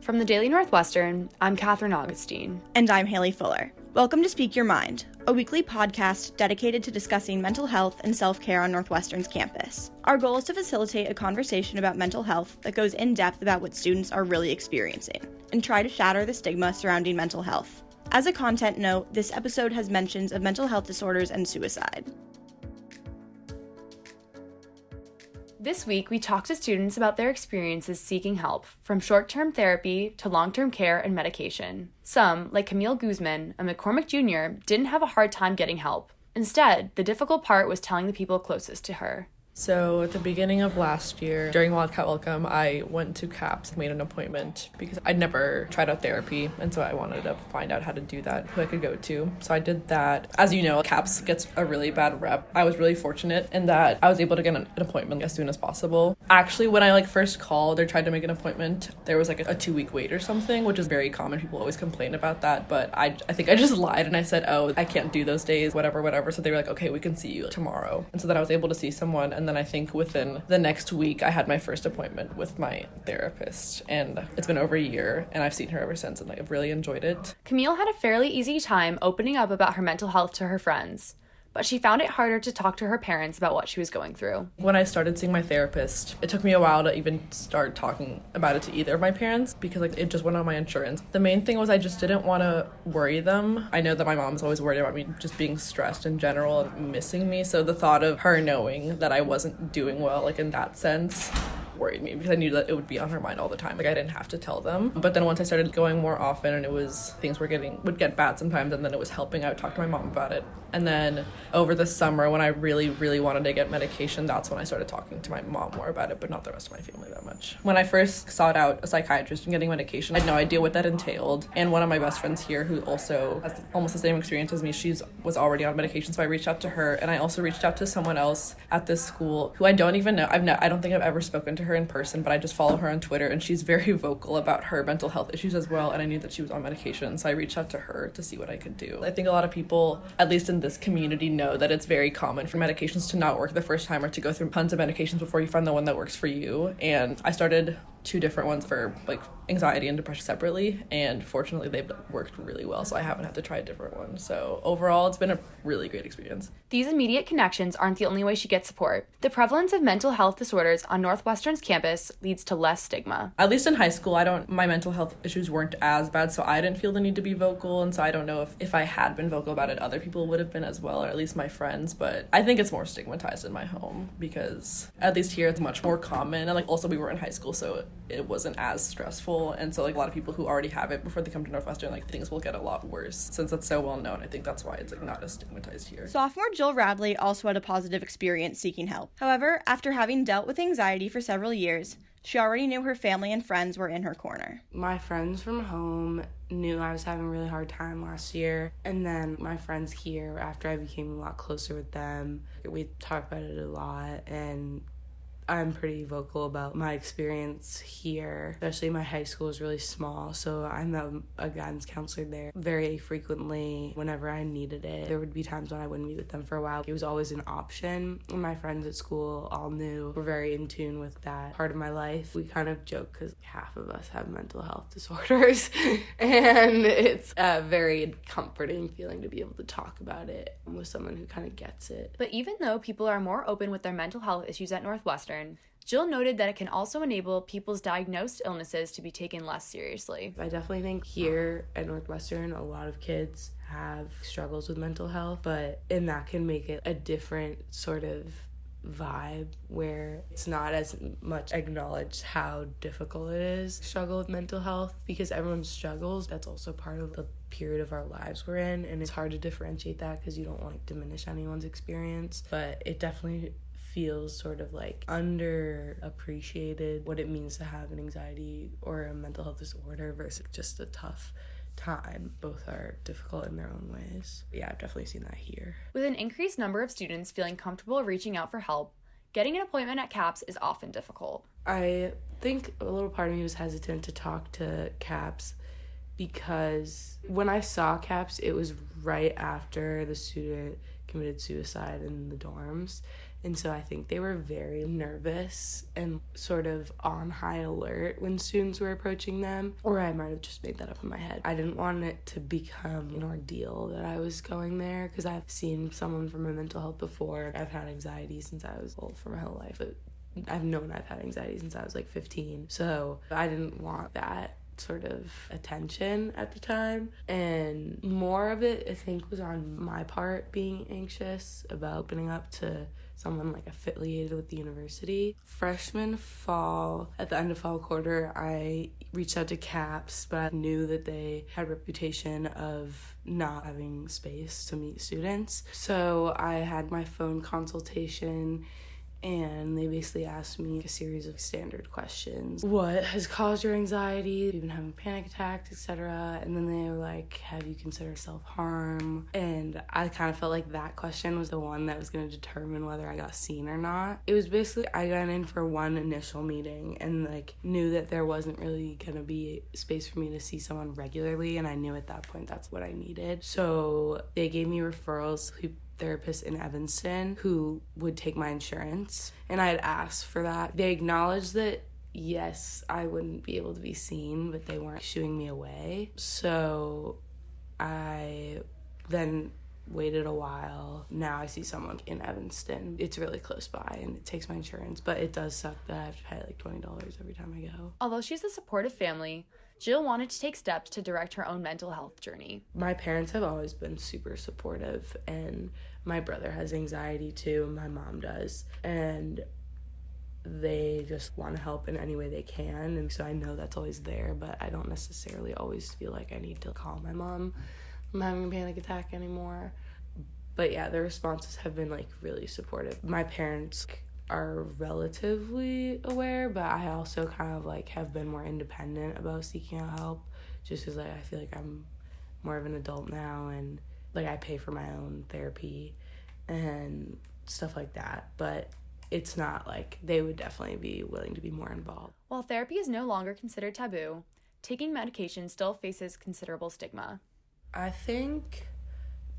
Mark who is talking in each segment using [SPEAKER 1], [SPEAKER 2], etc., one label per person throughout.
[SPEAKER 1] From the Daily Northwestern, I'm Katherine Augustine.
[SPEAKER 2] And I'm Haley Fuller. Welcome to Speak Your Mind, a weekly podcast dedicated to discussing mental health and self care on Northwestern's campus. Our goal is to facilitate a conversation about mental health that goes in depth about what students are really experiencing and try to shatter the stigma surrounding mental health. As a content note, this episode has mentions of mental health disorders and suicide.
[SPEAKER 1] This week, we talked to students about their experiences seeking help, from short term therapy to long term care and medication. Some, like Camille Guzman, a McCormick Jr., didn't have a hard time getting help. Instead, the difficult part was telling the people closest to her.
[SPEAKER 3] So at the beginning of last year, during Wildcat Welcome, I went to CAPS, made an appointment because I'd never tried out therapy, and so I wanted to find out how to do that, who I could go to. So I did that. As you know, CAPS gets a really bad rep. I was really fortunate in that I was able to get an appointment as soon as possible. Actually, when I like first called or tried to make an appointment, there was like a, a two week wait or something, which is very common. People always complain about that, but I I think I just lied and I said, oh, I can't do those days, whatever, whatever. So they were like, okay, we can see you tomorrow, and so then I was able to see someone and then I think within the next week, I had my first appointment with my therapist. And it's been over a year, and I've seen her ever since, and I've really enjoyed it.
[SPEAKER 1] Camille had a fairly easy time opening up about her mental health to her friends but she found it harder to talk to her parents about what she was going through.
[SPEAKER 3] When I started seeing my therapist, it took me a while to even start talking about it to either of my parents because like it just went on my insurance. The main thing was I just didn't want to worry them. I know that my mom's always worried about me just being stressed in general and missing me, so the thought of her knowing that I wasn't doing well like in that sense worried me because I knew that it would be on her mind all the time. Like I didn't have to tell them. But then once I started going more often and it was things were getting would get bad sometimes and then it was helping, I would talk to my mom about it. And then over the summer when I really, really wanted to get medication, that's when I started talking to my mom more about it, but not the rest of my family that much. When I first sought out a psychiatrist and getting medication, I had no idea what that entailed. And one of my best friends here who also has almost the same experience as me, she's was already on medication, so I reached out to her and I also reached out to someone else at this school who I don't even know. I've no, I don't think I've ever spoken to her her in person, but I just follow her on Twitter and she's very vocal about her mental health issues as well. And I knew that she was on medication, so I reached out to her to see what I could do. I think a lot of people, at least in this community, know that it's very common for medications to not work the first time or to go through tons of medications before you find the one that works for you. And I started two different ones for like anxiety and depression separately and fortunately they've worked really well so i haven't had to try a different one. So overall it's been a really great experience.
[SPEAKER 1] These immediate connections aren't the only way she gets support. The prevalence of mental health disorders on northwestern's campus leads to less stigma.
[SPEAKER 3] At least in high school i don't my mental health issues weren't as bad so i didn't feel the need to be vocal and so i don't know if if i had been vocal about it other people would have been as well or at least my friends but i think it's more stigmatized in my home because at least here it's much more common and like also we were in high school so it wasn't as stressful and so like a lot of people who already have it before they come to northwestern like things will get a lot worse since it's so well known i think that's why it's like not as stigmatized here
[SPEAKER 2] sophomore jill radley also had a positive experience seeking help however after having dealt with anxiety for several years she already knew her family and friends were in her corner.
[SPEAKER 4] My friends from home knew I was having a really hard time last year. And then my friends here, after I became a lot closer with them, we talked about it a lot. And I'm pretty vocal about my experience here, especially my high school is really small. So I'm a, a, guidance counselor there very frequently whenever I needed it. There would be times when I wouldn't meet with them for a while. It was always an option. My friends at school all knew were very in tune with that part of my life. We kind of joke because half of us have mental health disorders, and it's a very comforting feeling to be able to talk about it with someone who kind of gets it.
[SPEAKER 1] But even though people are more open with their mental health issues at Northwestern, Jill noted that it can also enable people's diagnosed illnesses to be taken less seriously.
[SPEAKER 4] I definitely think here at Northwestern, a lot of kids have struggles with mental health, but and that can make it a different sort of vibe where it's not as much acknowledged how difficult it is to struggle with mental health because everyone struggles that's also part of the period of our lives we're in and it's hard to differentiate that because you don't want to diminish anyone's experience but it definitely feels sort of like underappreciated what it means to have an anxiety or a mental health disorder versus just a tough time. Both are difficult in their own ways. Yeah, I've definitely seen that here.
[SPEAKER 1] With an increased number of students feeling comfortable reaching out for help, getting an appointment at CAPS is often difficult.
[SPEAKER 4] I think a little part of me was hesitant to talk to CAPS because when I saw CAPS, it was right after the student committed suicide in the dorms And so I think they were very nervous and sort of on high alert when students were approaching them. Or I might have just made that up in my head. I didn't want it to become an ordeal that I was going there because I've seen someone from a mental health before. I've had anxiety since I was old for my whole life. But I've known I've had anxiety since I was like 15. So I didn't want that sort of attention at the time. And more of it, I think, was on my part being anxious about opening up to someone like affiliated with the university. Freshman fall, at the end of fall quarter, I reached out to CAPS, but I knew that they had reputation of not having space to meet students. So I had my phone consultation and they basically asked me a series of standard questions. What has caused your anxiety? Have you been having panic attacks etc and then they were like have you considered self-harm? And i kind of felt like that question was the one that was going to determine whether i got seen or not. It was basically i got in for one initial meeting and like knew that there wasn't really going to be space for me to see someone regularly and i knew at that point that's what i needed. So they gave me referrals therapist in Evanston who would take my insurance. And I had asked for that. They acknowledged that yes, I wouldn't be able to be seen, but they weren't shooing me away. So I then waited a while. Now I see someone in Evanston. It's really close by and it takes my insurance, but it does suck that I have to pay like $20 every time I go.
[SPEAKER 1] Although she's a supportive family, Jill wanted to take steps to direct her own mental health journey.
[SPEAKER 4] My parents have always been super supportive, and my brother has anxiety too, my mom does. And they just want to help in any way they can. And so I know that's always there, but I don't necessarily always feel like I need to call my mom I'm having a panic attack anymore. But yeah, the responses have been like really supportive. My parents are relatively aware, but I also kind of like have been more independent about seeking out help just because like I feel like I'm more of an adult now and like I pay for my own therapy and stuff like that. But it's not like they would definitely be willing to be more involved.
[SPEAKER 1] While therapy is no longer considered taboo, taking medication still faces considerable stigma.
[SPEAKER 4] I think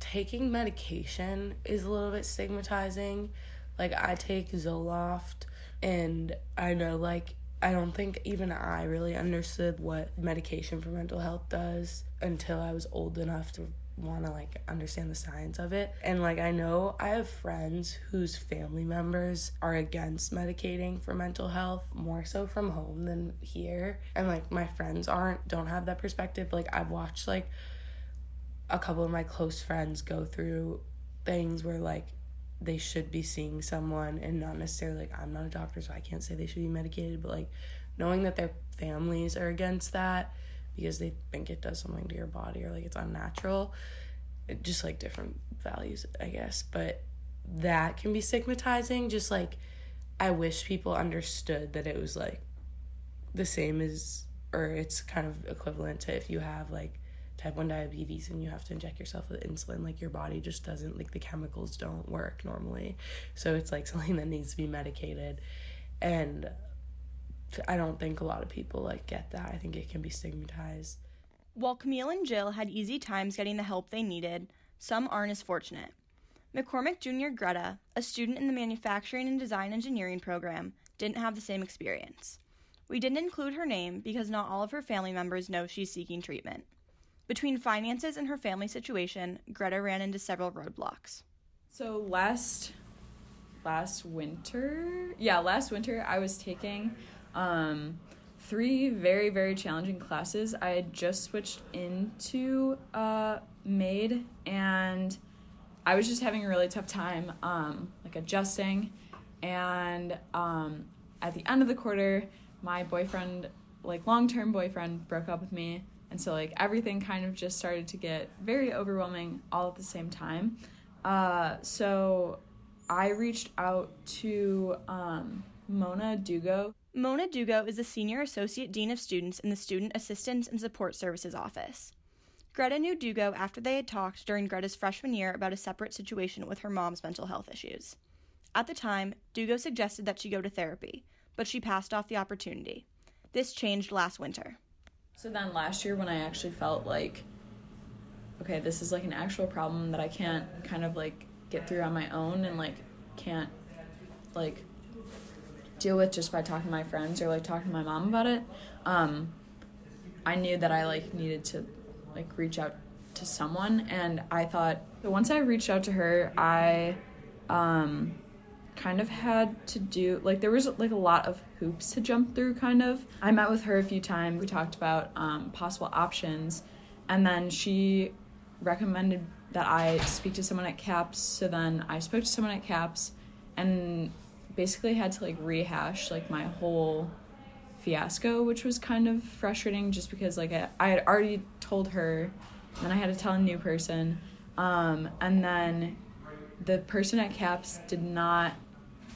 [SPEAKER 4] taking medication is a little bit stigmatizing like I take Zoloft and I know like I don't think even I really understood what medication for mental health does until I was old enough to want to like understand the science of it. And like I know I have friends whose family members are against medicating for mental health more so from home than here. And like my friends aren't don't have that perspective. Like I've watched like a couple of my close friends go through things where like they should be seeing someone and not necessarily like I'm not a doctor so I can't say they should be medicated but like knowing that their families are against that because they think it does something to your body or like it's unnatural it, just like different values I guess. But that can be stigmatizing just like I wish people understood that it was like the same as or it's kind of equivalent to if you have like type 1 diabetes and you have to inject yourself with insulin like your body just doesn't like the chemicals don't work normally. So it's like something that needs to be medicated. And i don't think a lot of people like get that. I think it can be stigmatized.
[SPEAKER 2] While camille and jill had easy times getting the help they needed some aren't as fortunate. Mccormick junior greta a student in the manufacturing and design engineering program didn't have the same experience. We didn't include her name because not all of her family members know she's seeking treatment between finances and her family situation, Greta ran into several roadblocks.
[SPEAKER 5] So last last winter, yeah, last winter I was taking um, three very very challenging classes. I had just switched into uh, MaDE and I was just having a really tough time um, like adjusting and um, at the end of the quarter my boyfriend like long-term boyfriend broke up with me and so like everything kind of just started to get very overwhelming all at the same time. Uh, so i reached out to um, mona dugo.
[SPEAKER 2] Mona dugo is the senior associate dean of students in the student assistance and support services office. Greta knew dugo after they had talked during greta's freshman year about a separate situation with her mom's mental health issues. At the time dugo suggested that she go to therapy but she passed off the opportunity. This changed last winter
[SPEAKER 5] so then last year when I actually felt like okay, this is like an actual problem that I can't kind of like get through on my own and like can't like deal with just by talking to my friends or like talking to my mom about it. Um, I knew that I like needed to like reach out to someone and I thought once I reached out to her, I um kind of had to do like there was like a lot of hoops to jump through kind of. I met with her a few times. We talked about um, possible options and then she recommended that I speak to someone at CAPS. So then I spoke to someone at CAPS and basically had to like rehash like my whole fiasco, which was kind of frustrating just because like I, I had already told her, then I had to tell a new person. Um, and then the person at CAPS did not,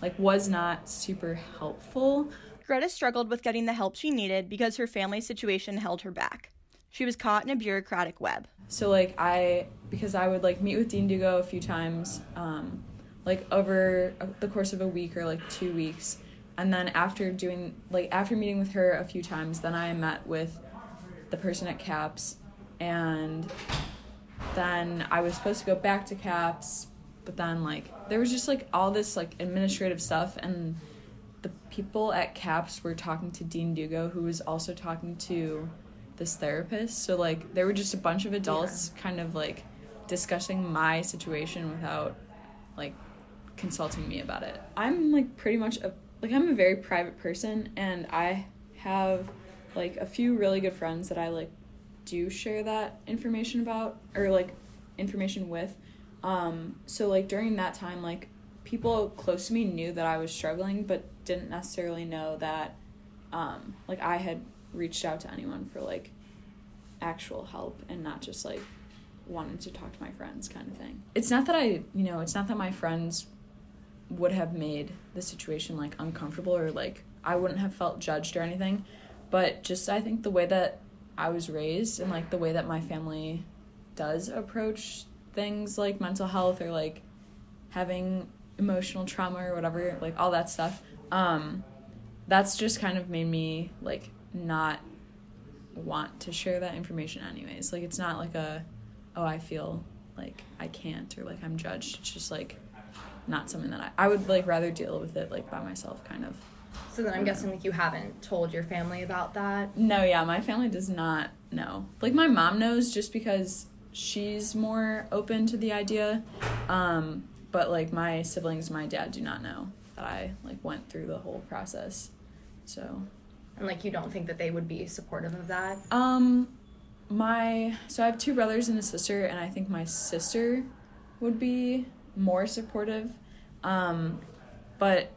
[SPEAKER 5] like, was not super helpful.
[SPEAKER 2] Greta struggled with getting the help she needed because her family situation held her back. She was caught in a bureaucratic web.
[SPEAKER 5] So like I because I would like meet with Dean Dugo a few times, um, like over the course of a week or like two weeks, and then after doing like after meeting with her a few times, then I met with the person at CAPS, and then I was supposed to go back to CAPS, but then like there was just like all this like administrative stuff and the people at CAPS were talking to Dean Dugo, who was also talking to this therapist. So like there were just a bunch of adults yeah. kind of like discussing my situation without like consulting me about it. I'm like pretty much a like I'm a very private person and I have like a few really good friends that I like do share that information about or like information with. Um so like during that time like people close to me knew that I was struggling but didn't necessarily know that um like I had reached out to anyone for like actual help and not just like wanting to talk to my friends kind of thing. It's not that I, you know, it's not that my friends would have made the situation like uncomfortable or like I wouldn't have felt judged or anything, but just I think the way that I was raised and like the way that my family does approach things like mental health or like having emotional trauma or whatever, like all that stuff. Um that's just kind of made me like not want to share that information anyways. Like it's not like a oh I feel like I can't or like I'm judged. It's just like not something that I I would like rather deal with it like by myself kind of.
[SPEAKER 1] So then I'm guessing like you haven't told your family about that?
[SPEAKER 5] No, yeah, my family does not know. Like my mom knows just because she's more open to the idea. Um, but like my siblings, my dad do not know that I like went through the whole process. So
[SPEAKER 1] and like you don't think that they would be supportive of that?
[SPEAKER 5] Um my so I have two brothers and a sister and I think my sister would be more supportive. Um but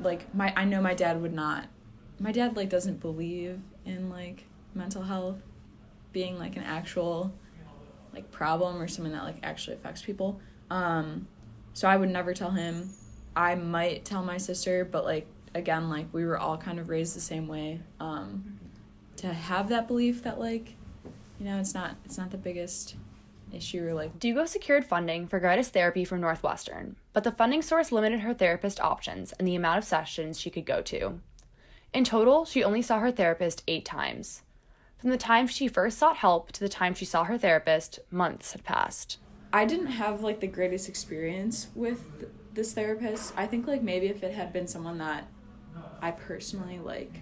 [SPEAKER 5] like my I know my dad would not. My dad like doesn't believe in like mental health being like an actual like problem or something that like actually affects people. Um so I would never tell him. I might tell my sister, but like again like we were all kind of raised the same way um, to have that belief that like you know it's not it's not the biggest issue or like
[SPEAKER 1] Dugo secured funding for Greta's therapy from Northwestern, but the funding source limited her therapist options and the amount of sessions she could go to. In total, she only saw her therapist 8 times. From the time she first sought help to the time she saw her therapist, months had passed.
[SPEAKER 5] I didn't have like the greatest experience with this therapist. I think like maybe if it had been someone that I personally like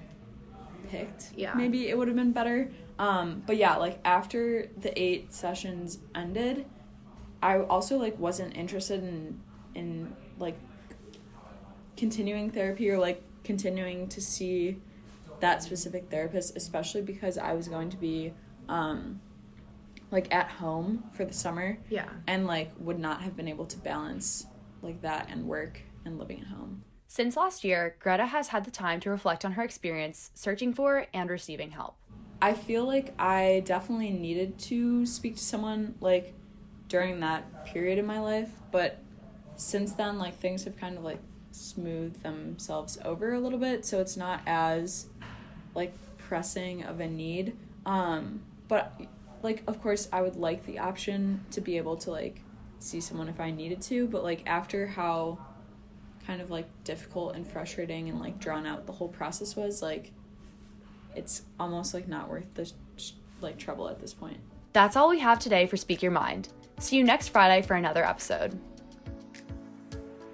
[SPEAKER 5] picked.
[SPEAKER 1] Yeah.
[SPEAKER 5] Maybe it would have been better. Um, but yeah, like after the eight sessions ended, I also like wasn't interested in in like continuing therapy or like continuing to see that specific therapist, especially because I was going to be um, like at home for the summer.
[SPEAKER 1] Yeah.
[SPEAKER 5] And like would not have been able to balance like that and work and living at home.
[SPEAKER 1] Since last year, Greta has had the time to reflect on her experience searching for and receiving help.
[SPEAKER 5] I feel like I definitely needed to speak to someone like during that period in my life, but since then like things have kind of like smoothed themselves over a little bit, so it's not as like pressing of a need. Um but like of course I would like the option to be able to like see someone if I needed to, but like after how kind of like difficult and frustrating and like drawn out the whole process was like it's almost like not worth the like trouble at this point.
[SPEAKER 1] That's all we have today for Speak Your Mind. See you next Friday for another episode.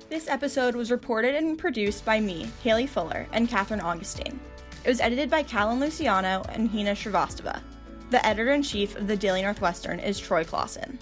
[SPEAKER 2] This episode was reported and produced by me, Haley Fuller, and Catherine Augustine. It was edited by Callan Luciano and Hina Shrivastava. The editor in chief of the Daily Northwestern is Troy Closson.